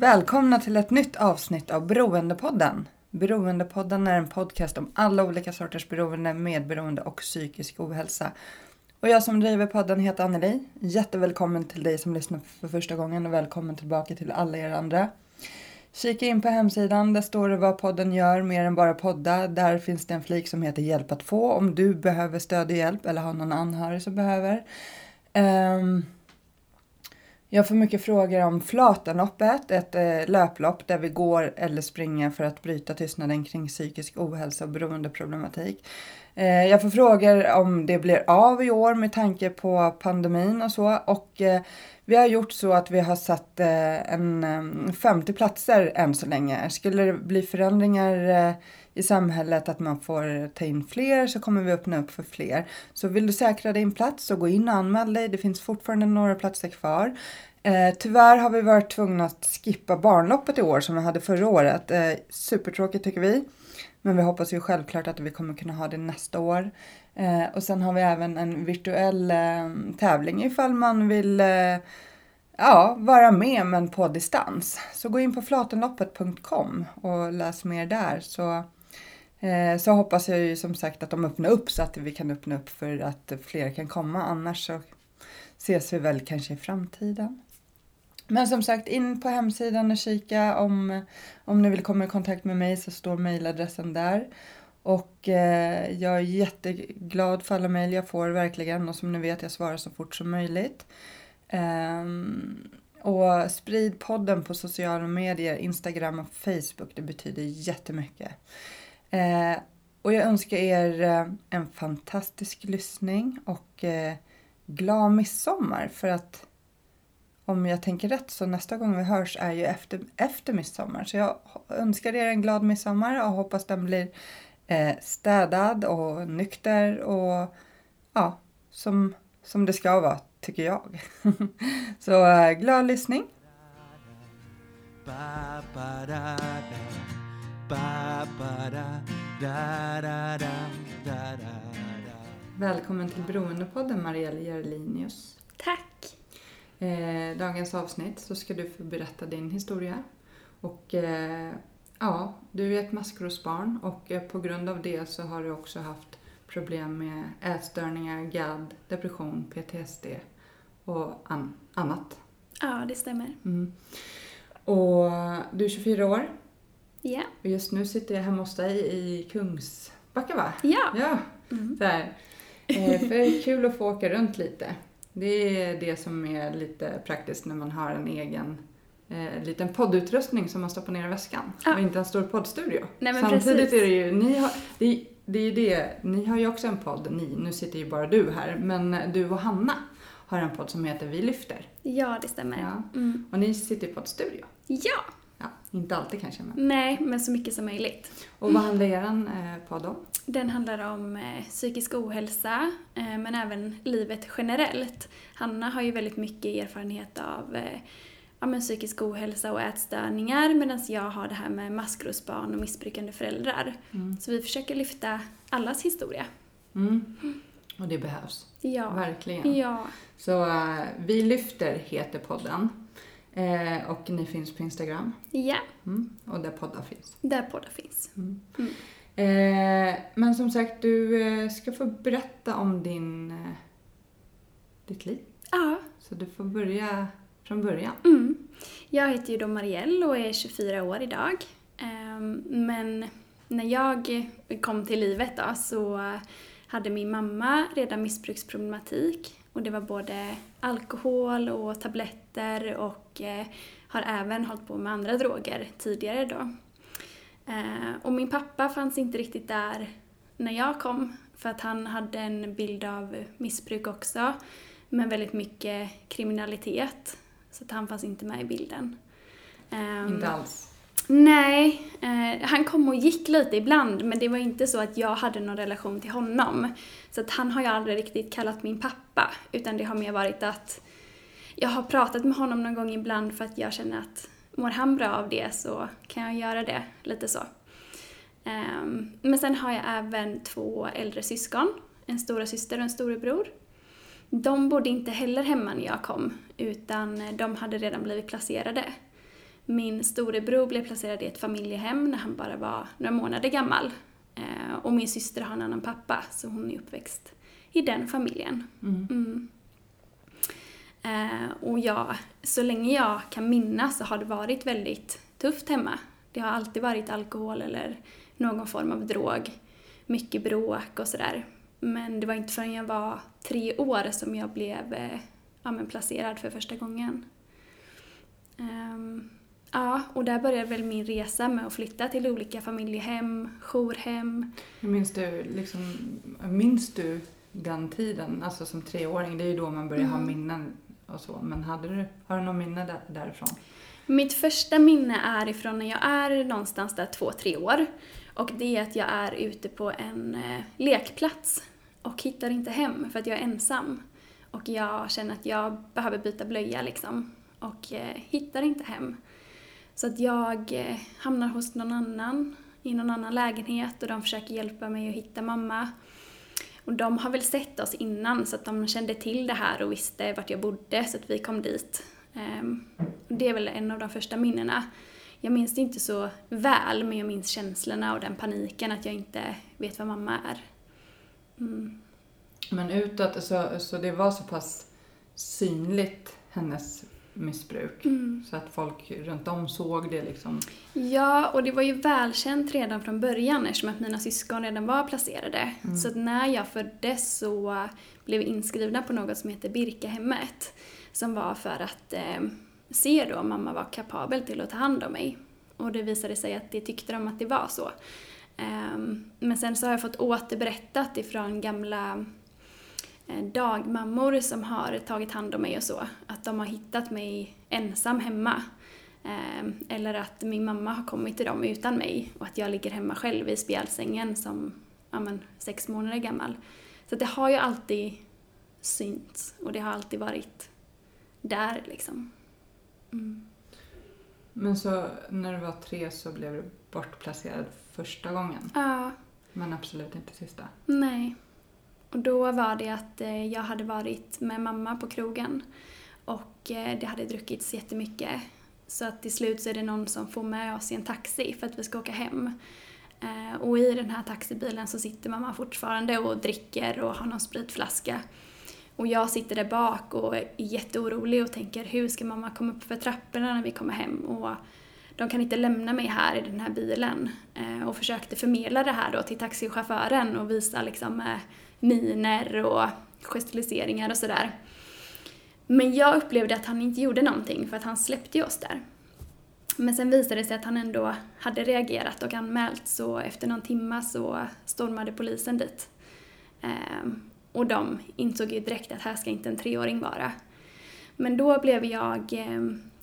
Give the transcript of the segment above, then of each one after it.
Välkomna till ett nytt avsnitt av Beroendepodden. Beroendepodden är en podcast om alla olika sorters beroende, medberoende och psykisk ohälsa. Och jag som driver podden heter Anneli. Jättevälkommen till dig som lyssnar för första gången och välkommen tillbaka till alla er andra. Kika in på hemsidan, där står det vad podden gör mer än bara podda. Där finns det en flik som heter Hjälp att få om du behöver stöd och hjälp eller har någon anhörig som behöver. Um, jag får mycket frågor om Flatanloppet, ett eh, löplopp där vi går eller springer för att bryta tystnaden kring psykisk ohälsa och beroendeproblematik. Eh, jag får frågor om det blir av i år med tanke på pandemin och så. Och eh, vi har gjort så att vi har satt en 50 platser än så länge. Skulle det bli förändringar i samhället att man får ta in fler så kommer vi öppna upp för fler. Så vill du säkra din plats så gå in och anmäl dig. Det finns fortfarande några platser kvar. Eh, tyvärr har vi varit tvungna att skippa barnloppet i år som vi hade förra året. Eh, supertråkigt tycker vi. Men vi hoppas ju självklart att vi kommer kunna ha det nästa år. Eh, och sen har vi även en virtuell eh, tävling ifall man vill eh, ja, vara med men på distans. Så gå in på flatenloppet.com och läs mer där. Så, Eh, så hoppas jag ju som sagt att de öppnar upp så att vi kan öppna upp för att fler kan komma. Annars så ses vi väl kanske i framtiden. Men som sagt, in på hemsidan och kika om, om ni vill komma i kontakt med mig så står mejladressen där. Och eh, jag är jätteglad för alla mejl jag får verkligen och som ni vet jag svarar så fort som möjligt. Ehm, och sprid podden på sociala medier, Instagram och Facebook. Det betyder jättemycket. Eh, och jag önskar er eh, en fantastisk lyssning och eh, glad midsommar för att om jag tänker rätt så nästa gång vi hörs är ju efter, efter midsommar. Så jag önskar er en glad midsommar och hoppas den blir eh, städad och nykter och ja, som, som det ska vara tycker jag. så eh, glad lyssning. Ba ba da da, ba ba da da da da da da da. Välkommen till Beroendepodden Marielle Järlinius. Tack! Eh, dagens avsnitt så ska du få berätta din historia. Och eh, ja, du är ett maskrosbarn och eh, på grund av det så har du också haft problem med ätstörningar, GAD, depression, PTSD och an- annat. Ja, det stämmer. Mm. Och du är 24 år Ja. och just nu sitter jag hemma hos dig i Kungsbacka va? Ja. Ja, Mm. så. Eh, för det är kul att få åka runt lite. Det är det som är lite praktiskt när man har en egen eh, liten poddutrustning som man stoppar ner i väskan. Ja. Och inte en stor poddstudio. Nej, Samtidigt precis. är det ju, ni har, det, det är ju det, ni har ju också en podd, ni, nu sitter ju bara du här, men du och Hanna har en podd som heter Vi lyfter. Ja, det stämmer. Ja. Mm. Och ni sitter i poddstudio. Ja. Inte alltid kanske men. Nej, men så mycket som möjligt. Och vad handlar er eh, podd om? Den handlar om eh, psykisk ohälsa, eh, men även livet generellt. Hanna har ju väldigt mycket erfarenhet av ja, men psykisk ohälsa och ätstörningar, medan jag har det här med maskrosbarn och missbrukande föräldrar. Mm. Så vi försöker lyfta allas historia. Mm. Och det behövs. Ja. Verkligen. Ja. Så eh, Vi lyfter heter podden. Eh, och ni finns på Instagram. Ja, Mm. Och där poddar finns. där poddar finns. Mm. Mm. Eh, men som sagt, du eh, ska få berätta om din, eh, ditt liv. Ja. Så du får börja från början. Mm. Jag heter ju då Marielle och är 24 år idag. Ehm, Men när jag kom till livet då så hade min mamma redan missbruksproblematik och det var både alkohol och tabletter och eh, har även hållit på med andra droger tidigare då. Eh, Och min pappa fanns inte riktigt där när jag kom För att han hade en bild av missbruk också, men väldigt mycket kriminalitet. Så att han fanns inte med i bilden. Ehm, inte alls. Nej, eh, han kom och gick lite ibland men det var inte så att jag hade någon relation till honom. Så att han har ju aldrig riktigt kallat min pappa utan det har mer varit att jag har pratat med honom någon gång ibland för att jag känner att mår han bra av det så kan jag göra det, lite så. Um, men sen har jag även två äldre syskon, en stora syster och en storebror. De bodde inte heller hemma när jag kom utan de hade redan blivit placerade. Min storebror blev placerad i ett familjehem när han bara var några månader gammal. Eh, och min syster har en annan pappa, så hon är uppväxt i den familjen. Mm. Mm. Eh, och ja, så länge jag kan minnas så har det varit väldigt tufft hemma. Det har alltid varit alkohol eller någon form av drog. Mycket bråk och sådär. Men det var inte förrän jag var tre år som jag blev eh, ja, placerad för första gången. Ehm, ja, och där började väl min resa med att flytta till olika familjehem, jourhem. Minns du, liksom, minns du den tiden, alltså som treåring? Det är ju då man börjar ha Mm. minnen och så. Men hade du, har du någon minne där, därifrån? Mitt första minne är ifrån när jag är någonstans där två, tre år. Och det är att jag är ute på en eh, lekplats och hittar inte hem för att jag är ensam. Och jag känner att jag behöver byta blöja liksom. Och eh, hittar inte hem. Så att jag eh, hamnar hos någon annan i någon annan lägenhet och de försöker hjälpa mig att hitta mamma. Och de har väl sett oss innan så att de kände till det här och visste vart jag bodde så att vi kom dit. Ehm, det är väl en av de första minnena. Jag minns det inte så väl men jag minns känslorna och den paniken att jag inte vet var mamma är. Mm. Men utåt, så, så det var så pass synligt, hennes missbruk. Mm. Så att folk runt om såg det liksom. Ja, och det var ju välkänt redan från början eftersom att mina syskon redan var placerade. Mm. Så att när jag föddes så blev vi inskrivna på något som heter Birkahemmet. Som var för att eh, se då om mamma var kapabel till att ta hand om mig. Och det visade sig att det tyckte de att det var så. Ehm, men sen så har jag fått återberättat ifrån gamla dagmammor som har tagit hand om mig och så. Att de har hittat mig ensam hemma. Ehm, Eller att min mamma har kommit till dem utan mig och att jag ligger hemma själv i spjälsängen som ja, men, sex månader gammal. Så det har ju alltid synts och det har alltid varit där liksom. Mm. Men så när du var tre så blev du bortplacerad första gången. Ja, Men absolut inte sista. nej. Och då var det att eh, jag hade varit med mamma på krogen och eh, det hade druckits jättemycket. Så att till slut så är det någon som får med oss i en taxi för att vi ska åka hem. Eh, och i den här taxibilen så sitter mamma fortfarande och dricker och har någon spritflaska. Och jag sitter där bak och är jätteorolig och tänker hur ska mamma komma upp för trapporna när vi kommer hem? Och de kan inte lämna mig här i den här bilen. Och försökte förmedla det här då till taxichauffören och visa liksom med miner och gestaliseringar och sådär. Men jag upplevde att han inte gjorde någonting för att han släppte ju oss där. Men sen visade det sig att han ändå hade reagerat och anmält så efter någon timma så stormade polisen dit. Ehm, och de insåg ju direkt att här ska inte en treåring vara. Men då blev jag eh,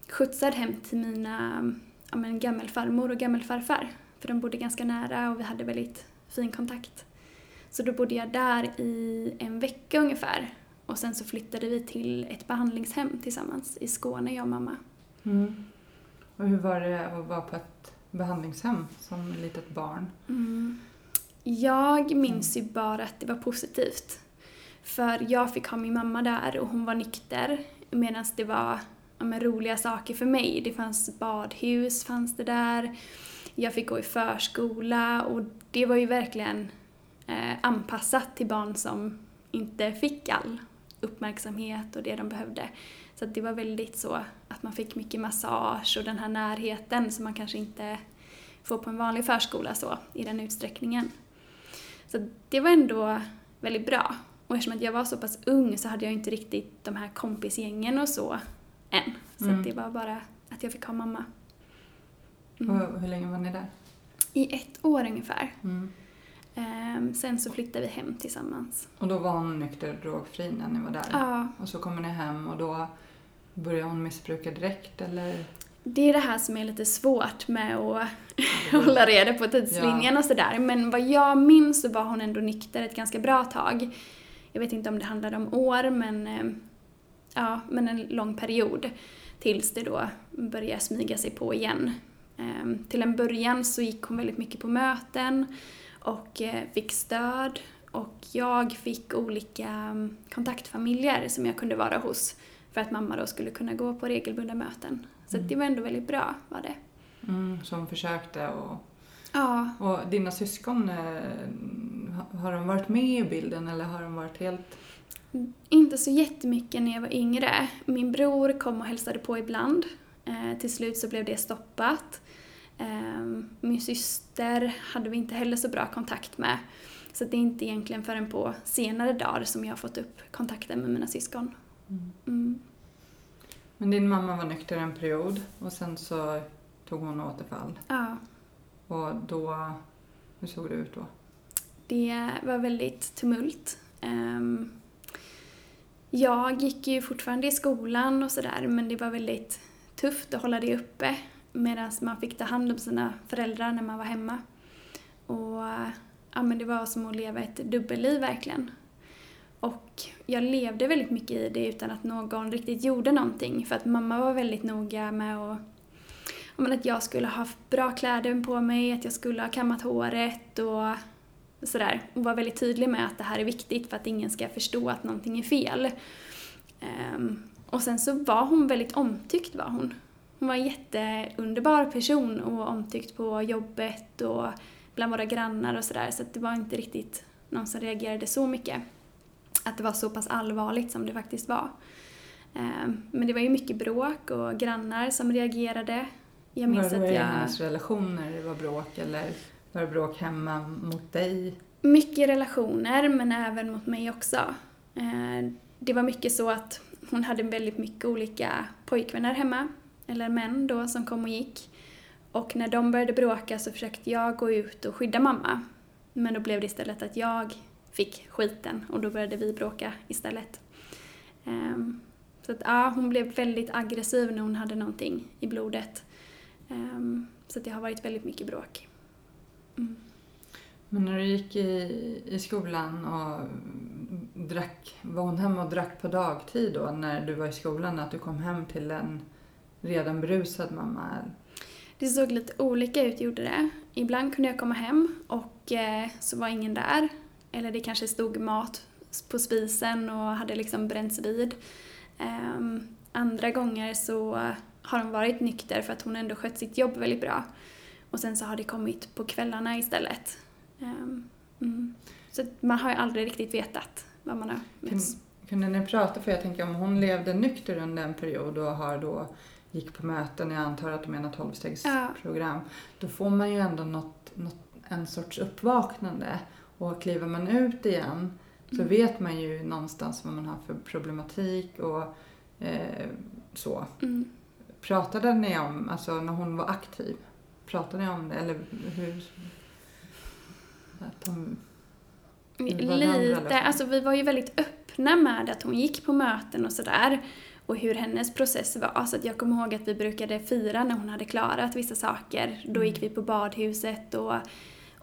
skjutsad hem till mina ja, men gammelfarmor och gammelfarfar. För de bodde ganska nära och vi hade väldigt fin kontakt. Så då bodde jag där i en vecka ungefär. Och sen så flyttade vi till ett behandlingshem tillsammans i Skåne, jag och mamma. Mm. Och hur var det att vara på ett behandlingshem som litet barn? Mm. Jag minns ju bara att det var positivt. För jag fick ha min mamma där och hon var nykter. Medan det var ja, men, roliga saker för mig. Det fanns badhus, fanns det där. Jag fick gå i förskola och det var ju verkligen eh, anpassat till barn som inte fick all uppmärksamhet och det de behövde. Så det var väldigt så att man fick mycket massage och den här närheten som man kanske inte får på en vanlig förskola så, i den utsträckningen. Så det var ändå väldigt bra. Och eftersom att jag var så pass ung så hade jag inte riktigt de här kompisgängen och så än. Så Mm. det var bara att jag fick ha mamma. Mm. Och hur länge var ni där? I ett år ungefär. Mm. Ehm, sen så flyttade vi hem tillsammans. Och då var hon nykter och drogfri när ni var där? Ja, Och så kommer ni hem och då börjar hon missbruka direkt eller? det är det här som är lite svårt med att hålla reda på tidslinjen och sådär. Men vad jag minns så var hon ändå nykter ett ganska bra tag. Jag vet inte om det handlade om år, men, eh, ja, men en lång period. Tills det då började smyga sig på igen. Eh, Till en början så gick hon väldigt mycket på möten och eh, fick stöd. Och jag fick olika mm, kontaktfamiljer som jag kunde vara hos för att mamma då skulle kunna gå på regelbundna möten. Så att det var ändå väldigt bra, var det. Mm, som försökte och... Ja, Och dina syskon, eh, har de varit med i bilden eller har de varit helt... inte så jättemycket när jag var yngre. Min bror kom och hälsade på ibland. Eh, till slut så blev det stoppat. Eh, min syster hade vi inte heller så bra kontakt med. Så det är inte egentligen förrän på senare dagar som jag har fått upp kontakten med mina syskon. Mm. Men din mamma var nykter en period och sen så tog hon återfall. Ja, Och då... Hur såg det ut då? det var väldigt tumult. Ehm, jag gick ju fortfarande i skolan och sådär men det var väldigt tufft att hålla det uppe medan man fick ta hand om sina föräldrar när man var hemma. Och ja, men det var som att leva ett dubbelliv verkligen. Och jag levde väldigt mycket i det utan att någon riktigt gjorde någonting för att mamma var väldigt noga med att men att jag skulle ha haft bra kläder på mig, att jag skulle ha kammat håret och sådär. Och var väldigt tydlig med att det här är viktigt för att ingen ska förstå att någonting är fel. Ehm, och sen så var hon väldigt omtyckt var hon. Hon var en jätteunderbar person och omtyckt på jobbet och bland våra grannar och sådär. Så att det var inte riktigt någon som reagerade så mycket. Att det var så pass allvarligt som det faktiskt var. Ehm, men det var ju mycket bråk och grannar som reagerade. Jag minns var det att jag... hennes relationer det var bråk eller var det bråk hemma mot dig? Mycket relationer, men även mot mig också. Eh, Det var mycket så att hon hade väldigt mycket olika pojkvänner hemma, eller män då, som kom och gick. Och när de började bråka så försökte jag gå ut och skydda mamma. Men då blev det istället att jag fick skiten och då började vi bråka istället. Ehm, så att ja, hon blev väldigt aggressiv när hon hade någonting i blodet. Ehm, så att det har varit väldigt mycket bråk. Mm. Men när du gick i, i skolan och drack, var hon hemma och drack på dagtid då när du var i skolan? Att du kom hem till en redan berusad mamma? Det såg lite olika ut, gjorde det. Ibland kunde jag komma hem och eh, så var ingen där. Eller det kanske stod mat på spisen och hade liksom bränts vid. Ehm, andra gånger så har hon varit nykter för att hon ändå skött sitt jobb väldigt bra. Och sen så har det kommit på kvällarna istället. Ehm, mm. Så man har ju aldrig riktigt vetat vad man har mötts. kunde ni prata? För jag tänker om hon levde nykter under en period och har då gick på möten, jag antar att du menar 12-stegsprogram, då får man ju ändå något, något, en sorts uppvaknande. Och kliver man ut igen så Mm. vet man ju någonstans vad man har för problematik och eh, så. Mm. Pratade ni om, alltså när hon var aktiv, pratade ni om det eller hur? Att de, Lite, alltså vi var ju väldigt öppna med att hon gick på möten och sådär. Och hur hennes process var. Så att jag kommer ihåg att vi brukade fira när hon hade klarat vissa saker. Då gick vi på badhuset och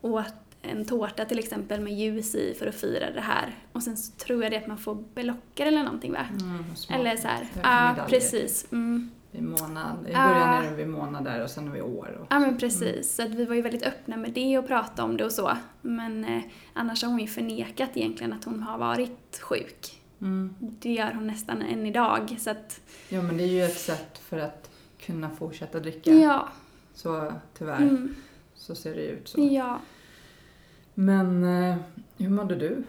åt en tårta till exempel med ljus i för att fira det här. Och sen så tror jag det att man får belocker eller någonting va? mm, Eller så här. Ja, precis. Mm. I månad, i Ja. början är det vid månader och sen vid år. Och, Ja men precis, så att vi var ju väldigt öppna med det och pratade om det och så. Men eh, annars har hon ju förnekat egentligen att hon har varit sjuk. Mm. Det gör hon nästan än idag. Så att, Ja men det är ju ett sätt för att kunna fortsätta dricka. ja. Så tyvärr Mm, så ser det ut så. ja. Men eh, hur mådde du?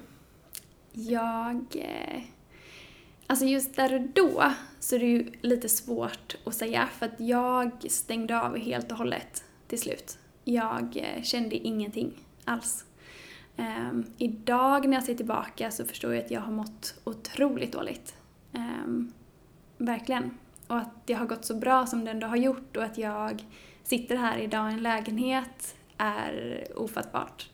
Jag... Eh, alltså just där och då så är det ju lite svårt att säga för att jag stängde av helt och hållet till slut. Jag eh, kände ingenting alls. Ehm, idag när jag ser tillbaka så förstår jag att jag har mått otroligt dåligt. Ehm, verkligen. Och att det har gått så bra som det ändå har gjort och att jag sitter här idag i en lägenhet är ofattbart.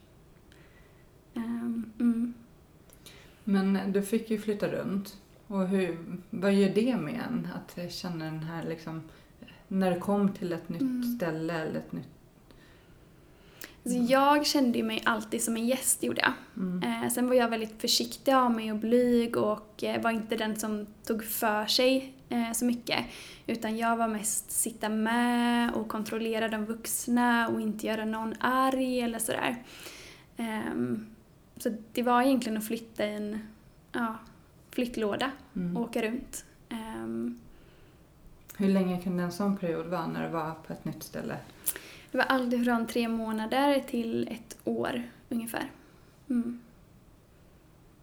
Men du fick ju flytta runt. Och hur, vad gör det med en? Att känna den här liksom, när du kom till ett nytt Mm. ställe eller ett nytt... Alltså jag kände mig alltid som en gäst, gjorde jag. Mm. Eh, sen var jag väldigt försiktig av mig och blyg och eh, var inte den som tog för sig eh, så mycket. Utan jag var mest sitta med och kontrollera de vuxna och inte göra någon arg eller sådär. Ehm, så det var egentligen att flytta en ja, flyttlåda Mm. och åka runt. Ehm, Hur länge kunde en sån period vara när du var på ett nytt ställe? Det var allt från tre månader till ett år ungefär. Mm.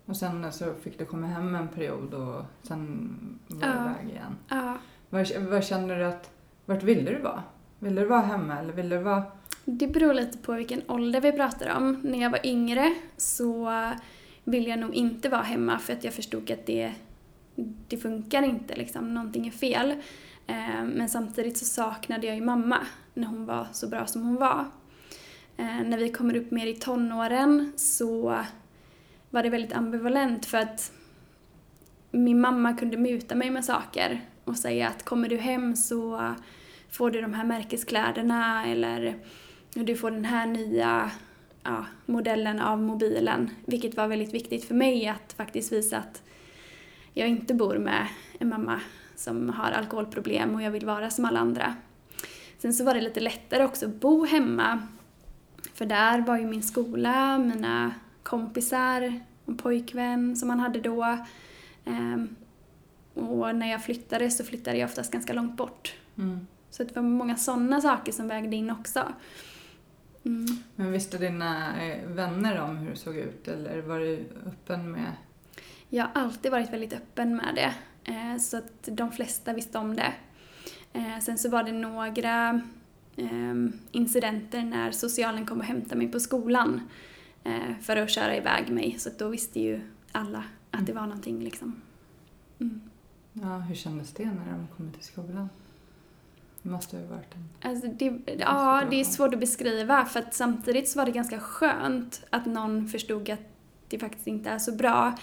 Och sen så fick du komma hem en period och sen var du Ja. iväg igen. Ja. Vad, vad kände du att, vart ville du vara? Ville du vara hemma eller ville du vara... Det beror lite på vilken ålder vi pratar om. När jag var yngre så ville jag nog inte vara hemma för att jag förstod att det, det funkar inte, liksom. någonting är fel. Eh, Men samtidigt så saknade jag ju mamma när hon var så bra som hon var. Eh, När vi kommer upp mer i tonåren så var det väldigt ambivalent för att min mamma kunde muta mig med saker och säga att kommer du hem så får du de här märkeskläderna eller du får den här nya ja, modellen av mobilen. Vilket var väldigt viktigt för mig att faktiskt visa att jag inte bor med en mamma som har alkoholproblem och jag vill vara som alla andra. Sen så var det lite lättare också att bo hemma. För där var ju min skola, mina kompisar, en pojkvän som man hade då. Ehm, och när jag flyttade så flyttade jag oftast ganska långt bort. Mm. Så det var många sådana saker som vägde in också. Mm. Men visste dina eh, vänner om hur det såg ut eller var du öppen med... Jag har alltid varit väldigt öppen med det. Eh, så att de flesta visste om det. Eh, sen så var det några ehm, incidenter när socialen kom och hämtade mig på skolan eh, för att köra iväg mig. Så då visste ju alla att det var någonting liksom. Mm. Ja, hur kändes det när de kom till skolan? Det måste ha varit en... Alltså det, ja, det är svårt att beskriva för att samtidigt så var det ganska skönt att någon förstod att det faktiskt inte är så bra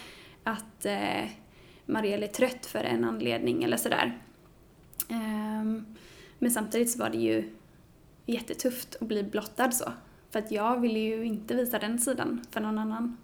att eh, Marielle är trött för en anledning eller sådär. Ehm, men samtidigt så var det ju jättetufft att bli blottad så. För att jag ville ju inte visa den sidan för någon annan.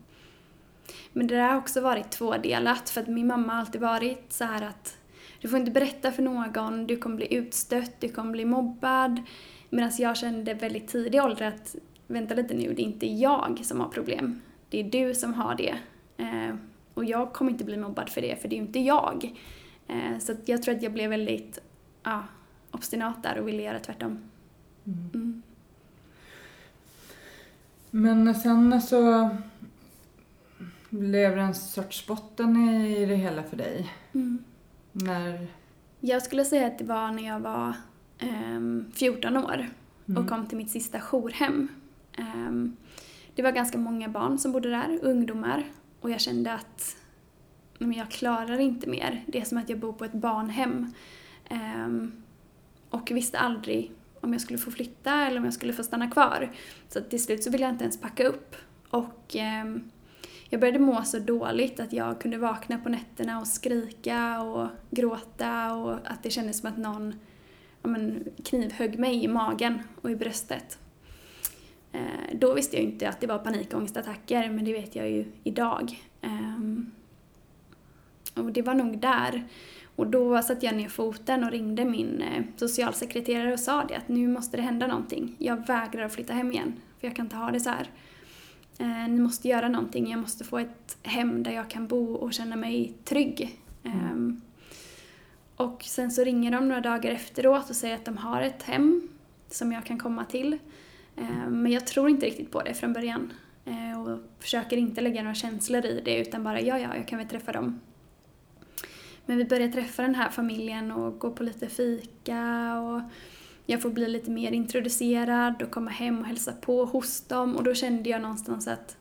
Men det där har också varit tvådelat för att min mamma har alltid varit så här att du får inte berätta för någon, du kommer bli utstött, du kommer bli mobbad. Medan jag kände väldigt tidig ålder att vänta lite nu, det är inte jag som har problem. Det är du som har det. Ehm, och jag kommer inte bli mobbad för det, för det är ju inte jag. Ehm, så att jag tror att jag blev väldigt ja, obstinat där och ville göra tvärtom. Mm. Mm. Men sen så blev det en sorts botten i det hela för dig. Mm. När... Jag skulle säga att det var när jag var ehm, 14 år Mm. och kom till mitt sista jourhem. Ehm, det var ganska många barn som bodde där, ungdomar. Och jag kände att men jag klarar inte mer. Det är som att jag bor på ett barnhem. Ehm, och visste aldrig om jag skulle få flytta eller om jag skulle få stanna kvar. Så att till slut så ville jag inte ens packa upp. Och ehm, jag började må så dåligt att jag kunde vakna på nätterna och skrika och gråta och att det kändes som att någon ja, men, knivhögg mig i magen och i bröstet. Eh, då visste jag inte att det var panikångestattacker, men det vet jag ju idag. Ehm, och det var nog där. Och då satte jag ner foten och ringde min eh, socialsekreterare och sa det att nu måste det hända någonting. Jag vägrar att flytta hem igen, för jag kan inte ha det så här. Eh, ni måste göra någonting, jag måste få ett hem där jag kan bo och känna mig trygg. Ehm, och sen så ringer de några dagar efteråt och säger att de har ett hem som jag kan komma till. Eh, Men jag tror inte riktigt på det från början. Eh, Och försöker inte lägga några känslor i det utan bara ja, ja, jag kan väl träffa dem. Men vi börjar träffa den här familjen och gå på lite fika och jag får bli lite mer introducerad och komma hem och hälsa på hos dem och då kände jag någonstans att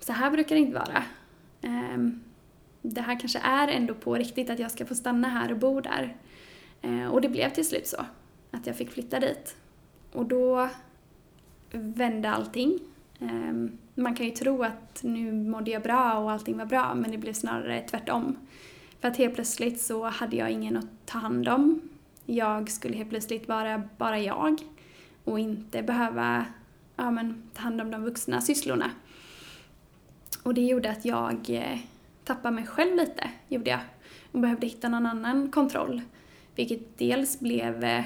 så här brukar det inte vara. Ehm, det här kanske är ändå på riktigt att jag ska få stanna här och bo där. Ehm, och det blev till slut så, att jag fick flytta dit. Och då vände allting. Ehm, man kan ju tro att nu mådde jag bra och allting var bra men det blev snarare tvärtom. För att helt plötsligt så hade jag ingen att ta hand om. Jag skulle helt plötsligt vara bara jag och inte behöva ja, men, ta hand om de vuxna sysslorna. Och det gjorde att jag eh, tappade mig själv lite, gjorde jag. Och behövde hitta någon annan kontroll. Vilket dels blev eh,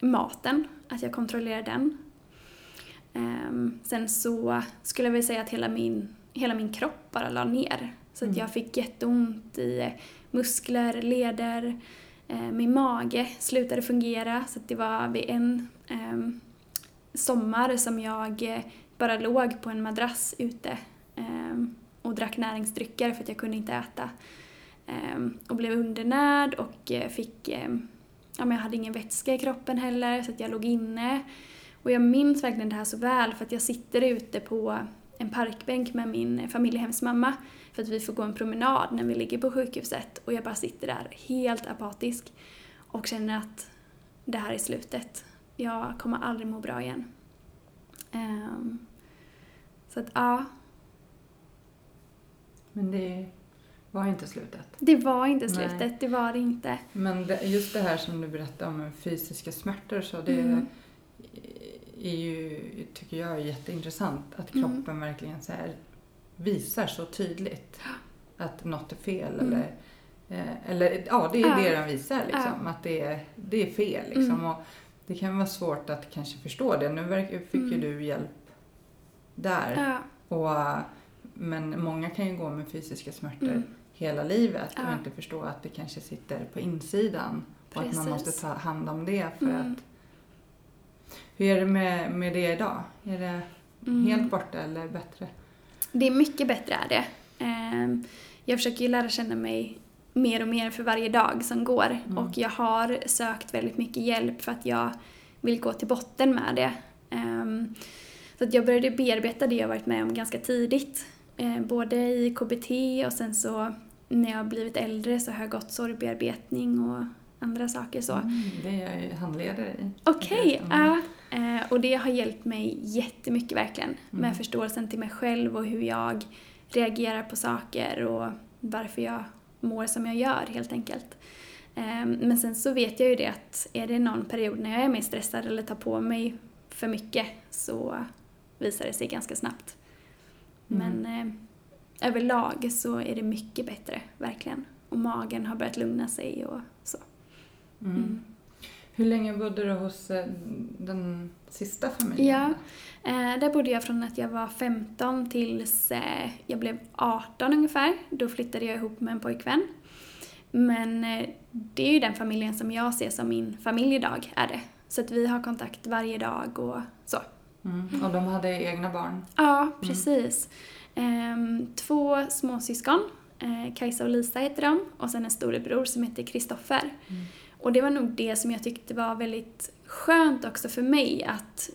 maten, att jag kontrollerade den. Ehm, sen så skulle jag väl säga att hela min, hela min kropp bara la ner. Så att Mm. jag fick jätteont i muskler, leder, eh, min mage slutade fungera. Så det var vid en ehm, sommar som jag eh, bara låg på en madrass ute ehm, och drack näringsdrycker för att jag kunde inte äta. Ehm, och blev undernärd och eh, fick, ehm, ja men jag hade ingen vätska i kroppen heller så jag låg inne. Och jag minns verkligen det här så väl för att jag sitter ute på en parkbänk med min familjehemsmamma för att vi får gå en promenad när vi ligger på sjukhuset och jag bara sitter där helt apatisk och känner att det här är slutet. Jag kommer aldrig må bra igen. Ehm, så att ja, Men det var inte slutet. det var inte Nej. slutet, det var det inte. Men det, just det här som du berättade om fysiska smärtor så det Mm. är ju, tycker jag, är jätteintressant att Mm. kroppen verkligen så här visar så tydligt att något är fel Mm. eller eh, eller ja, det är det den visar liksom. Att det är, det är fel liksom. Mm. Och det kan vara svårt att kanske förstå det. Nu fick ju Mm. du hjälp där. Och, men många kan ju gå med fysiska smärtor mm, hela livet och inte förstå att det kanske sitter på insidan och att man måste ta hand om det för Mm. att... Hur är det med, med det idag? Är det mm. helt borta eller bättre? Det är mycket bättre är det. Ehm, Jag försöker ju lära känna mig mer och mer för varje dag som går Mm. och jag har sökt väldigt mycket hjälp för att jag vill gå till botten med det. Ehm, Så att jag började bearbeta det jag varit med om ganska tidigt. Eh, Både i KBT och sen så när jag har blivit äldre så har jag gått sorgbearbetning och andra saker så. Mm, det är jag ju handledare i. Okej, Mm. ja. Eh, och det har hjälpt mig jättemycket verkligen. Med Mm. förståelsen till mig själv och hur jag reagerar på saker och varför jag mår som jag gör helt enkelt. Eh, men sen så vet jag ju det att är det någon period när jag är mer stressad eller tar på mig för mycket så visar det sig ganska snabbt. Mm. Men eh, överlag så är det mycket bättre, verkligen. Och magen har börjat lugna sig och så. Mm. Mm. Hur länge bodde du hos eh, den sista familjen? Ja. Eh, där bodde jag från att jag var 15 tills eh, jag blev 18 ungefär. Då flyttade jag ihop med en pojkvän. Men det är ju den familjen som jag ser som min familj idag, är det. Så att vi har kontakt varje dag och så. Mm. Och de hade egna barn? Ja, precis. Ehm, två småsyskon, Kajsa och Lisa heter de, och sen en storebror som heter Kristoffer. Mm. Och det var nog det som jag tyckte var väldigt skönt också för mig, att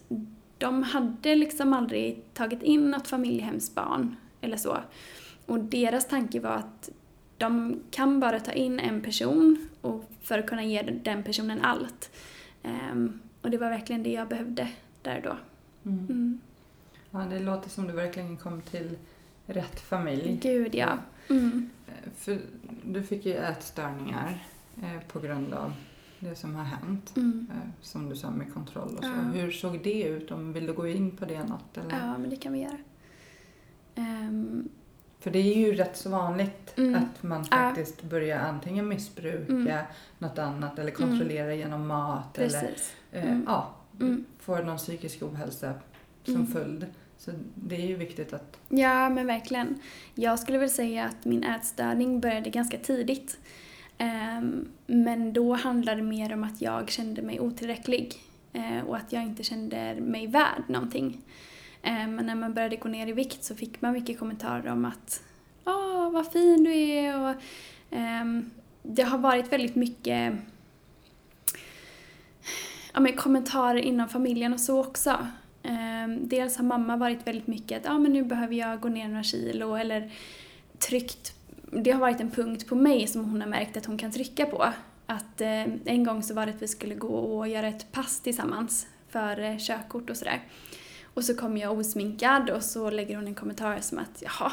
de hade liksom aldrig tagit in något familjehemsbarn eller så. Och deras tanke var att de kan bara ta in en person och för att kunna ge den personen allt. Ehm, och det var verkligen det jag behövde där då. Mm. Mm. Ja, det låter som du verkligen kom till rätt familj. Gud ja. Mm. Eh, För du fick ju ätstörningar på grund av det som har hänt. Mm. Eh, som du sa med kontroll och så. Ja. Hur såg det ut? Om, vill du gå in på det något? Eller? Ja, men det kan vi göra. Ehm, För det är ju rätt så vanligt Mm. att man Ja. faktiskt börjar antingen missbruka Mm. något annat eller kontrollera genom mat eller precis. eh, Mm. ja, Mm. får någon psykisk ohälsa som Mm. följd. Så det är ju viktigt att... Ja, men verkligen. Jag skulle väl säga att min ätstörning började ganska tidigt. Ehm, men då handlade det mer om att jag kände mig otillräcklig eh, och att jag inte kände mig värd någonting. Ehm, men när man började gå ner i vikt så fick man mycket kommentarer om att Åh, vad fin du är och ehm, det har varit väldigt mycket ja, men kommentarer inom familjen och så också. Dels har mamma varit väldigt mycket att ah, men nu behöver jag gå ner några kilo eller tryckt. Det har varit en punkt på mig som hon har märkt att hon kan trycka på. Att eh, en gång så var det att vi skulle gå och göra ett pass tillsammans för eh, körkort och sådär. Och så kommer jag osminkad och så lägger hon en kommentar som att jaha,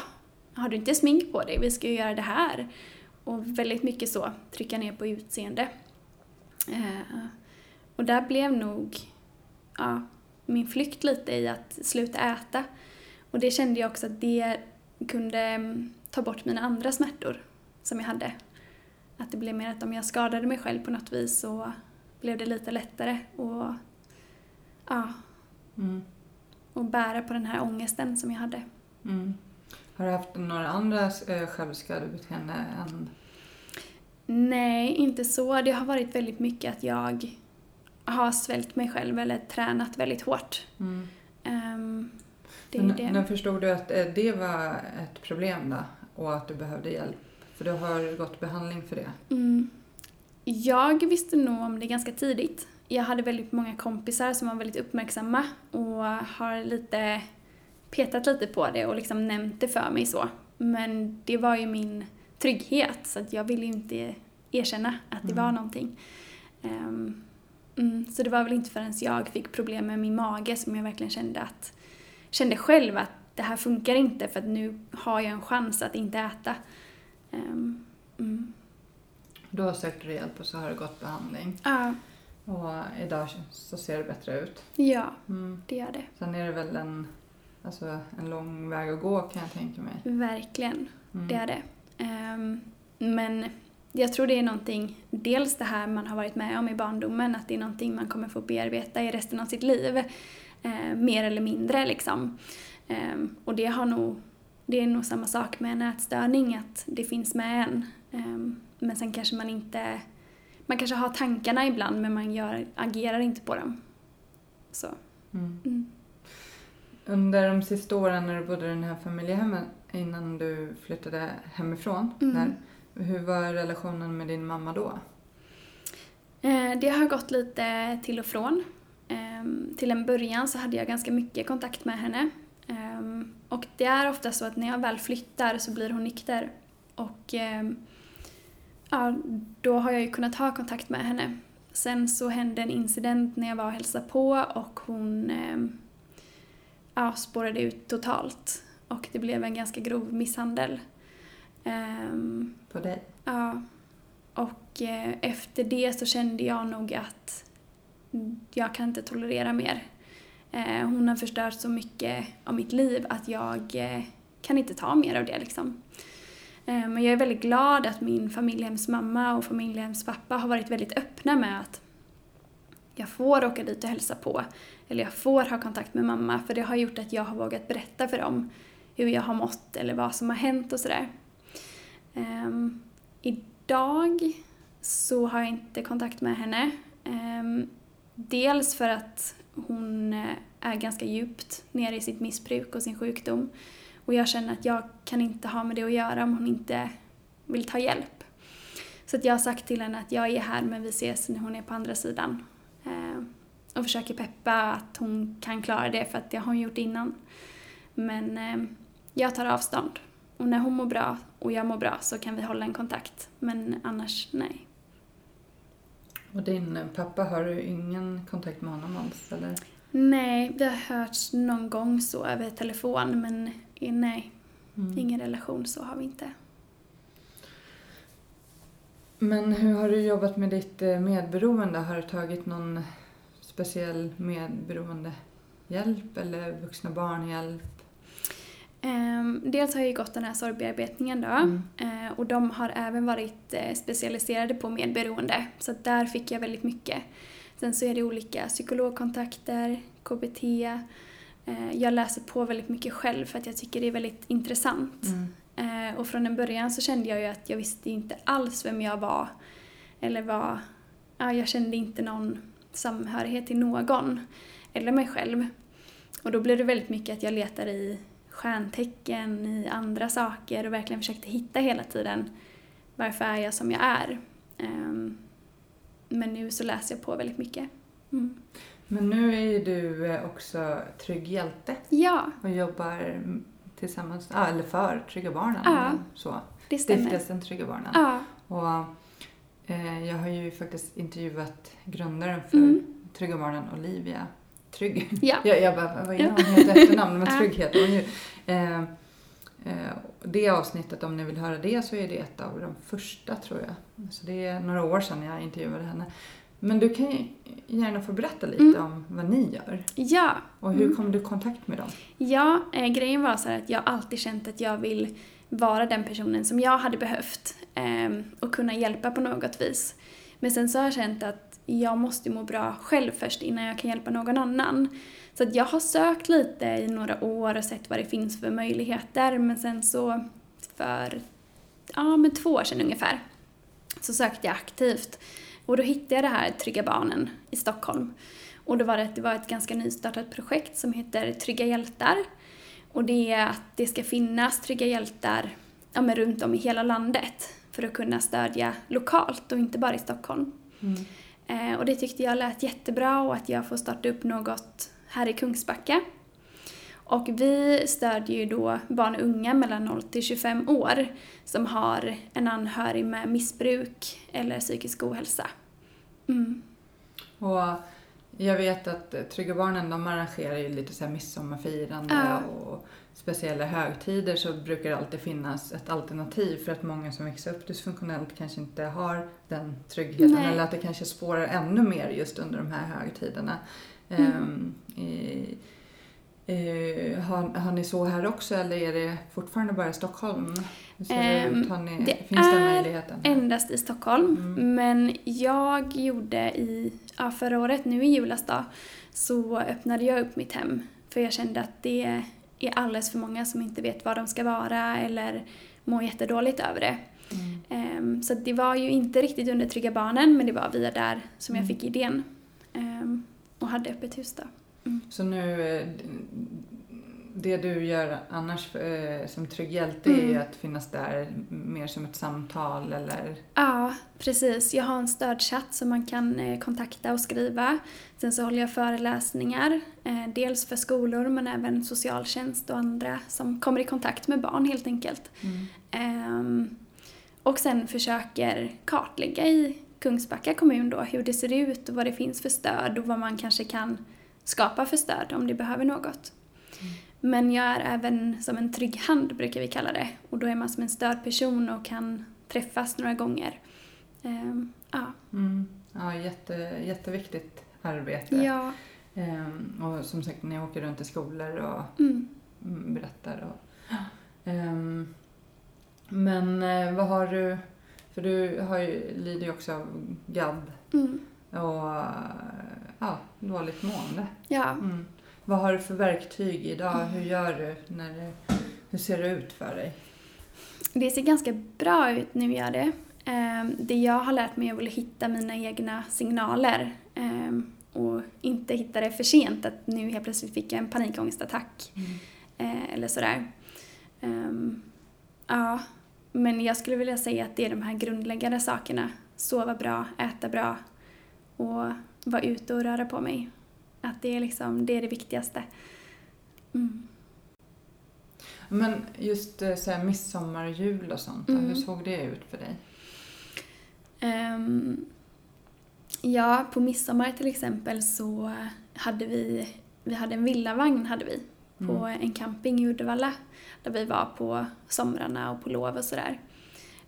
har du inte smink på dig? Vi ska ju göra det här. Och väldigt mycket så, trycka ner på utseende. Eh, och där blev nog ja, min flykt lite i att sluta äta. Och det kände jag också att det kunde ta bort mina andra smärtor som jag hade. Att det blev mer att om jag skadade mig själv på något vis så blev det lite lättare och ja, Mm. och bära på den här ångesten som jag hade. Mm. Har du haft några andra eh, självskadebeteenden än... Nej, inte så. Det har varit väldigt mycket att jag har svält mig själv eller tränat väldigt hårt. Mm. Ehm, det Men, det. När förstod du att eh, det var ett problem då? Och att du behövde hjälp? För du har gått behandling för det. Mm. Jag visste nog om det ganska tidigt. Jag hade väldigt många kompisar som var väldigt uppmärksamma och har lite petat lite på det och liksom nämnt det för mig så. Men det var ju min trygghet så att jag ville ju inte erkänna att det Mm. var någonting. Ehm, mm, så det var väl inte förrän jag fick problem med min mage som jag verkligen kände att kände själv att det här funkar inte för att nu har jag en chans att inte äta. Ehm, mm. Då sökte du hjälp och så har du gått behandling. Ja, Och idag så ser det bättre ut. ja, Mm. det gör det. Sen är det väl en, alltså, en lång väg att gå kan jag tänka mig. Verkligen, Mm. det är det. Ehm, men jag tror det är någonting, dels det här man har varit med om i barndomen, att det är någonting man kommer få bearbeta i resten av sitt liv. Eh, mer eller mindre liksom. Ehm, och det har nog, det är nog samma sak med en ätstörning, att det finns med en. Ehm, men sen kanske man inte, man kanske har tankarna ibland men man gör, agerar inte på dem. Så. Mm. Mm. Under de sista åren när du bodde i den här familjehemmet innan du flyttade hemifrån, Mm. där, hur var relationen med din mamma då? Eh, Det har gått lite till och från. Ehm, Till en början så hade jag ganska mycket kontakt med henne. Och det är ofta så att när jag väl flyttar så blir hon nykter. Och ehm, ja, då har jag ju kunnat ha kontakt med henne. Sen så hände en incident när jag var och hälsade på och hon ehm, ja, spårade ut totalt. Och det blev en ganska grov misshandel. Ehm, På dig? Ja. Och eh, efter det så kände jag nog att jag kan inte tolerera mer. Eh, hon har förstört så mycket av mitt liv att jag eh, kan inte ta mer av det liksom. Eh, men jag är väldigt glad att min familjehemsmamma och familjehemspappa har varit väldigt öppna med att jag får åka dit och hälsa på. Eller jag får ha kontakt med mamma för det har gjort att jag har vågat berätta för dem hur jag har mått eller vad som har hänt och sådär. Um, idag så har jag inte kontakt med henne. Um, dels för att hon eh, är ganska djupt nere i sitt missbruk och sin sjukdom. Och jag känner att jag kan inte ha med det att göra om hon inte vill ta hjälp. Så att jag har sagt till henne att jag är här men vi ses när hon är på andra sidan. Eh, och försöker peppa att hon kan klara det för att det har hon gjort innan. Men eh, jag tar avstånd. Och när hon mår bra och jag mår bra så kan vi hålla en kontakt. Men annars, nej. Och din pappa, har du ingen kontakt med honom alls eller? Nej, vi har hörts någon gång så över telefon men eh, nej, Mm. ingen relation så har vi inte. Men hur har du jobbat med ditt eh, medberoende? Har du tagit någon speciell medberoendehjälp eller vuxna barnhjälp? Ehm, dels har jag ju gått den här sorgbearbetningen då Mm. eh, och de har även varit eh, specialiserade på medberoende så där fick jag väldigt mycket. Sen så är det olika psykologkontakter, KBT. Eh, jag läser på väldigt mycket själv för att jag tycker det är väldigt intressant. Mm. Och från en början så kände jag ju att jag visste inte alls vem jag var. Eller vad... Ja, jag kände inte någon samhörighet till någon. Eller mig själv. Och då blev det väldigt mycket att jag letade i stjärntecken, i andra saker och verkligen försökte hitta hela tiden varför är jag som jag är. Ehm, men nu så läser jag på väldigt mycket. Mm. Men nu är ju du eh, också Trygg Hjälte Ja, och jobbar tillsammans, ah, eller för Trygga Barnen. Ja. Så. det stämmer. Stiftelsen Trygga Barnen. Ja, Och, eh, jag har ju faktiskt intervjuat grundaren för Mm. Trygga Barnen, Olivia Trygg. Ja. Jag, jag bara, vad är Ja. hon heter efternamn? Men. Trygghet. hon ju, eh, eh, det avsnittet, om ni vill höra det, så är det ett av de första tror jag. Så det är några år sedan jag intervjuade henne. Men du kan ju gärna få berätta lite Mm. om vad ni gör. Ja, Och hur Mm. kom du i kontakt med dem? Ja, eh, grejen var så att jag alltid känt att jag vill vara den personen som jag hade behövt eh, och kunna hjälpa på något vis. Men sen så har jag känt att jag måste må bra själv först innan jag kan hjälpa någon annan. Så att jag har sökt lite i några år och sett vad det finns för möjligheter men sen så för ja, men två år sedan ungefär så sökte jag aktivt och då hittade jag det här Trygga Barnen i Stockholm. Och då var det, det var ett ganska nystartat projekt som heter Trygga Hjältar. Och det är att det ska finnas trygga hjältar ja, men runt om i hela landet för att kunna stödja lokalt och inte bara i Stockholm. Mm. Eh, och det tyckte jag lät jättebra och att jag får starta upp något här i Kungsbacka. Och vi stödjer ju då barn och unga mellan 0 till 25 år som har en anhörig med missbruk eller psykisk ohälsa. Mm. Och jag vet att eh, Trygga Barnen de arrangerar ju lite så här midsommarfirande Ja. och speciella högtider så brukar det alltid finnas ett alternativ för att många som växer upp dysfunktionellt kanske inte har den tryggheten Nej. eller att det kanske spårar ännu mer just under de här högtiderna. Mm. Ehm, i, eh, har, har ni så här också eller är det fortfarande bara i Stockholm? Det? Har ni, det finns den möjligheten? Endast i Stockholm. Mm. Men jag gjorde i, ja, förra året, nu i julas då, så öppnade jag upp mitt hem. För jag kände att det är alldeles för många som inte vet var de ska vara eller mår jättedåligt över det. Mm. Ehm, så det var ju inte riktigt under Trygga Barnen, men det var via där som jag Mm. fick idén. Ehm, och hade öppet hus då. Så nu, eh, det du gör annars eh, som trygg hjälte är ju Mm. att finnas där mer som ett samtal eller? Ja, precis. Jag har en stödchatt som man kan eh, kontakta och skriva. Sen så håller jag föreläsningar, dels för skolor men även socialtjänst och andra som kommer i kontakt med barn helt enkelt. Ehm, och sen försöker kartlägga i Kungsbacka kommun då hur det ser ut och vad det finns för stöd och vad man kanske kan skapa för stöd om det behöver något. Men jag är även som en trygg hand brukar vi kalla det och då är man som en stödperson och kan träffas några gånger. Ehm, ja. Mm. Ja, jätte, jätteviktigt arbete. ja. Ehm, och som sagt, ni åker runt i skolor och Mm. mm, berättar. Och, Ehm, men eh, vad har du, för du har ju, lider ju också av GAD Mm. Och ja, dåligt mående. Ja. Mm. Vad har du för verktyg idag? Hur gör du? När det, hur ser det ut för dig? Det ser ganska bra ut nu gör det. Ehm, det jag har lärt mig är att hitta mina egna signaler ehm, och inte hitta det för sent att nu helt plötsligt fick jag en panikångestattack eh, eller sådär. Ehm, ja, men jag skulle vilja säga att det är de här grundläggande sakerna. Sova bra, äta bra och vara ute och röra på mig. Att det är liksom, det är det viktigaste. Mm. Men just eh, så här, midsommar, jul och sånt, Mm. hur såg det ut för dig? Ehm, ja, på midsommar till exempel så hade vi, vi hade en villavagn hade vi på Mm. en camping i Uddevalla där vi var på somrarna och på lov och sådär.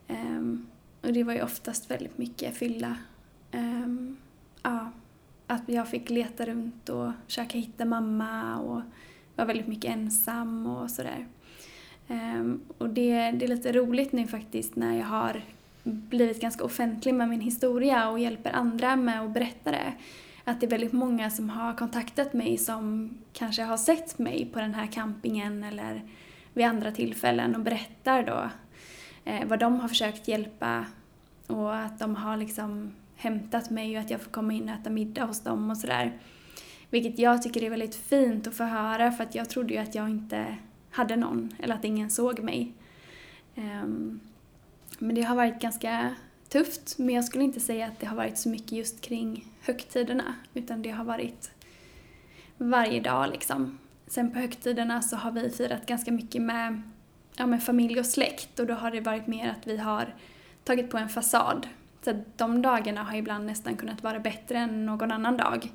Ehm, och det var ju oftast väldigt mycket fylla. Ehm, ja, att jag fick leta runt och försöka hitta mamma och var väldigt mycket ensam och sådär. Um, och det, det är lite roligt nu faktiskt när jag har blivit ganska offentlig med min historia och hjälper andra med att berätta det. Att det är väldigt många som har kontaktat mig som kanske har sett mig på den här campingen eller vid andra tillfällen och berättar då eh, vad de har försökt hjälpa och att de har liksom hämtat mig och att jag får komma in och äta middag hos dem och sådär. Vilket jag tycker är väldigt fint att få höra för att jag trodde ju att jag inte hade någon eller att ingen såg mig. Ehm, men det har varit ganska tufft, men jag skulle inte säga att det har varit så mycket just kring högtiderna, utan det har varit varje dag liksom. Sen på högtiderna så har vi firat ganska mycket med, ja, med familj och släkt och då har det varit mer att vi har tagit på en fasad. Så att de dagarna har ibland nästan kunnat vara bättre än någon annan dag.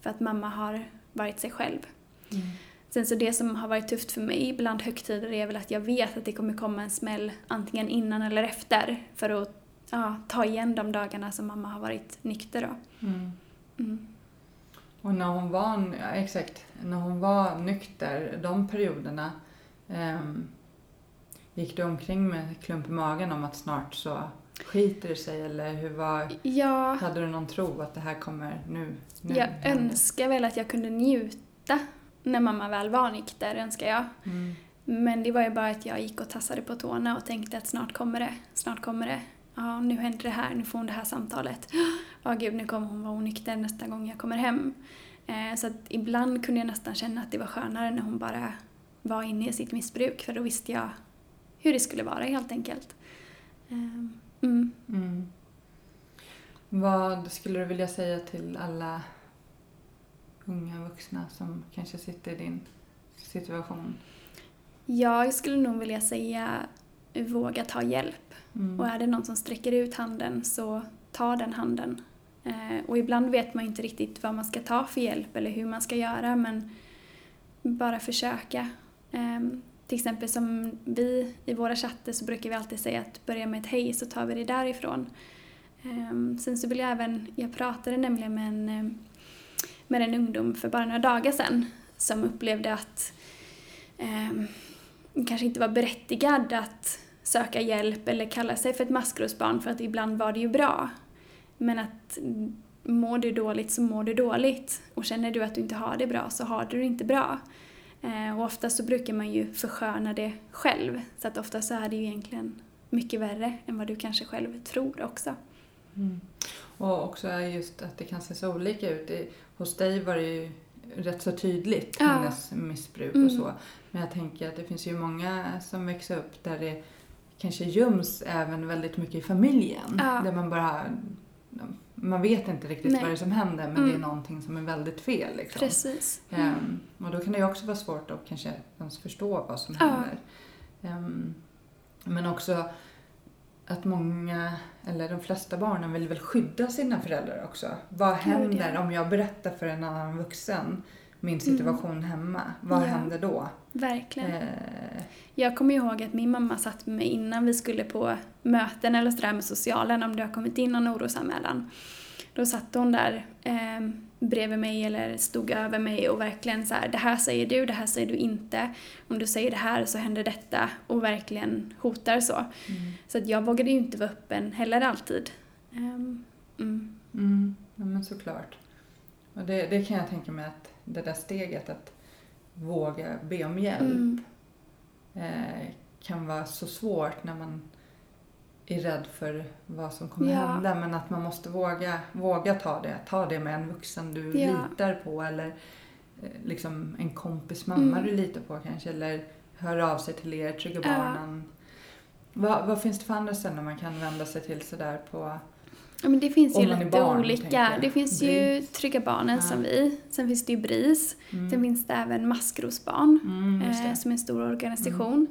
För att mamma har varit sig själv. Mm. Sen så det som har varit tufft för mig bland högtider är väl att jag vet att det kommer komma en smäll antingen innan eller efter för att ja, ta igen de dagarna som mamma har varit nykter då. Mm. Mm. Och när hon var, ja, exakt, när hon var nykter, de perioderna, ehm, gick du omkring med klump i magen om att snart så skiter det sig eller hur var, Ja, hade du någon tro att det här kommer nu? nu jag händer? önskar väl att jag kunde njuta när mamma väl var nykter, önskar jag. Mm. Men det var ju bara att jag gick och tassade på tårna och tänkte att snart kommer det, snart kommer det. Ja, nu händer det här, nu får hon det här samtalet. Ja, gud, nu kommer hon vara onykter nästa gång jag kommer hem. Eh, så att ibland kunde jag nästan känna att det var skönare när hon bara var inne i sitt missbruk, för då visste jag hur det skulle vara helt enkelt. Eh, mm. Mm. Vad skulle du vilja säga till alla unga vuxna som kanske sitter i din situation? Jag skulle nog vilja säga våga ta hjälp. Mm. Och är det någon som sträcker ut handen så ta den handen. Eh, och ibland vet man inte riktigt vad man ska ta för hjälp eller hur man ska göra men bara försöka. Eh, till exempel som vi i våra chatter så brukar vi alltid säga att börja med ett hej så tar vi det därifrån. Ehm, sen så vill jag även, jag pratade nämligen med en, eh, med en ungdom för bara några dagar sedan som upplevde att eh, kanske inte var berättigad att söka hjälp eller kalla sig för ett maskrosbarn för att ibland var det ju bra. Men att mår du dåligt så mår du dåligt och känner du att du inte har det bra så har du det inte bra. Eh, och ofta så brukar man ju försköna det själv så att ofta så är det ju egentligen mycket värre än vad du kanske själv tror också. Mm. Och också just att det kan se så olika ut. Hos dig var det ju rätt så tydligt, Ja. hennes missbruk Mm. och så. Men jag tänker att det finns ju många som växer upp där det kanske göms även väldigt mycket i familjen. Ja. Där man bara... Man vet inte riktigt Nej. vad det är som händer men Mm. det är någonting som är väldigt fel. Liksom. Precis. Ehm, och då kan det ju också vara svårt att kanske ens förstå vad som Ja. händer. Ehm, men också att många, eller de flesta barnen vill väl skydda sina föräldrar också. Vad händer om jag berättar för en annan vuxen min situation hemma? Vad Mm. Ja. händer då? Verkligen. Eh, Jag kommer ihåg att min mamma satt med mig innan vi skulle på möten eller sådär med socialen om det har kommit in någon orosanmälan. Då satt hon där eh, bredvid mig eller stod över mig och verkligen så här, det här säger du, det här säger du inte. Om du säger det här så händer detta och verkligen hotar så. mm. Så att jag vågade ju inte vara öppen heller alltid. Ehm, mm. Mm, ja, men såklart. Och det, det kan jag tänka mig att det där steget att våga be om hjälp Mm. eh, kan vara så svårt när man är rädd för vad som kommer Ja. hända. Men att man måste våga, våga ta det. Ta det med en vuxen du Ja. litar på eller eh, liksom en kompis mamma Mm. du litar på kanske. Eller hör av sig till er, Trygga Ja. Barnen. Vad, vad finns det för andra ställen man kan vända sig till sådär på? Ja, men det finns ju lite barn, olika. Det finns ju BRIS. Trygga Barnen Ja. som vi. Sen finns det ju BRIS. Mm. Sen finns det även Maskrosbarn. Mm, eh, som är en stor organisation.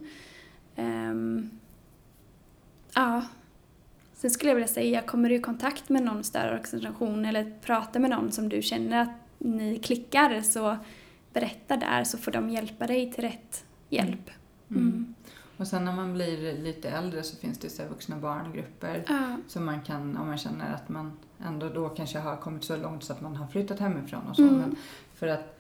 Ehm, ja. Sen skulle jag vilja säga, kommer du i kontakt med någon större organisation eller pratar med någon som du känner att ni klickar så berätta där så får de hjälpa dig till rätt hjälp. Mm. Och sen när man blir lite äldre så finns det så vuxna barngrupper Ja. som man kan, om man känner att man ändå då kanske har kommit så långt så att man har flyttat hemifrån och så. Mm. Men för att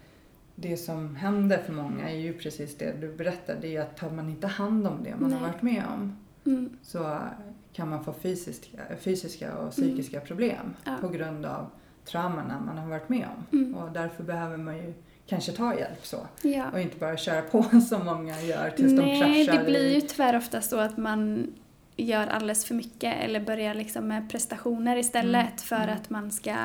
det som händer för många är ju precis det du berättade, det är att tar man inte hand om det man har Nej. varit med om Mm. så kan man få fysiska, fysiska och psykiska problem Mm. Ja. på grund av traumorna man har varit med om. Mm. Och därför behöver man ju kanske ta hjälp så. Ja. Och inte bara köra på som många gör tills de Nej, kraschar det blir ju tyvärr ofta så att man gör alldeles för mycket eller börjar liksom med prestationer istället Mm, för mm. att man ska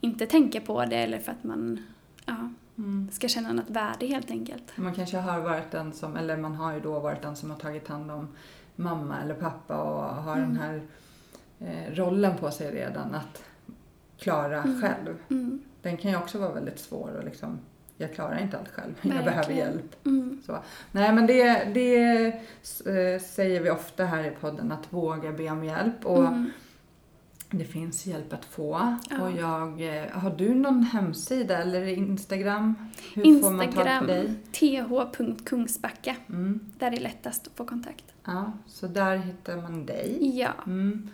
inte tänka på det eller för att man ja, Mm. ska känna något värde helt enkelt. Man kanske har varit den som, eller man har ju då varit den som har tagit hand om mamma eller pappa och har Mm. den här eh, rollen på sig redan att klara Mm. själv. Mm. Den kan ju också vara väldigt svår och liksom, jag klarar inte allt själv, jag Verkligen. behöver hjälp. Mm. Så. Nej men det, det eh, säger vi ofta här i podden, att våga be om hjälp. Och Mm. Det finns hjälp att få. Ja. Och jag, eh, har du någon hemsida eller Instagram? Hur Instagram, th.kungsbacka. Mm. Där är lättast att få kontakt. Ja, så där hittar man dig. Ja, Mm.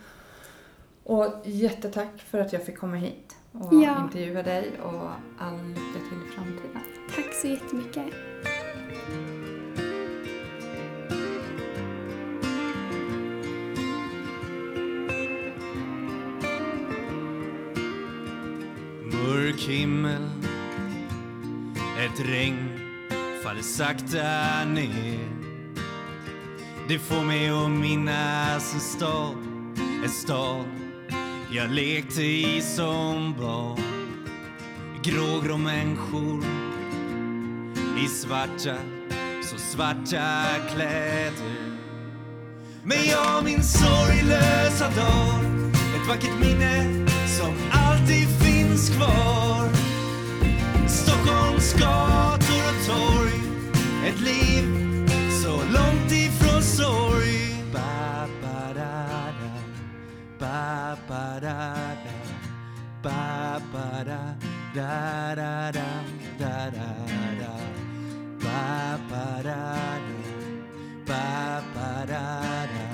Och jättetack för att jag fick komma hit och Ja. intervjua dig och all lycka till i framtiden. tack så jättemycket. Mörk himmel Ett regn faller sakta ner Det får mig att minnas en stad En stad jag lekte i som barn Grågrå människor. I svarta, så svarta kläder. Men jag min sorglösa dag. Ett vackert minne som alltid finns kvar. Stockholms gator och torg. Ett liv Ba, ba, da, da. Ba, ba, da, da, da, da, da, da, da. Ba, ba, da, da. Ba, ba, da, da.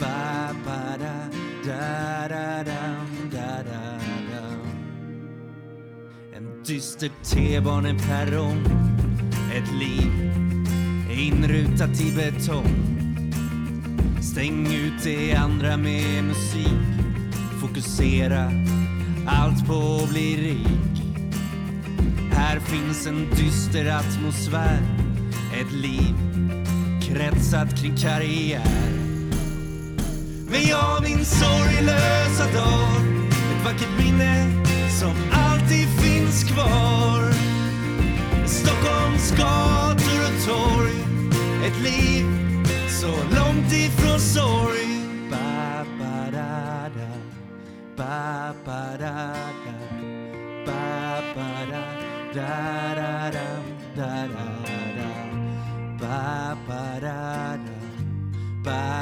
Ba, ba, da, da, da, dam, da, da. En dyster T-baneperrong Ett liv inrutat i betong Stäng ut det andra med musik. Fokusera allt på att bli rik. Här finns en dyster atmosfär. Ett liv kretsat kring karriär. Men jag min sorglösa dag. Ett vackert minne som alltid finns kvar. Stockholms gator och torg. Ett liv så långt ifrån sorg ba, ba, da, da. Ba, ba, da, da. Ba, ba, da, da, da, dam, da, da, da. Ba, ba, da, da.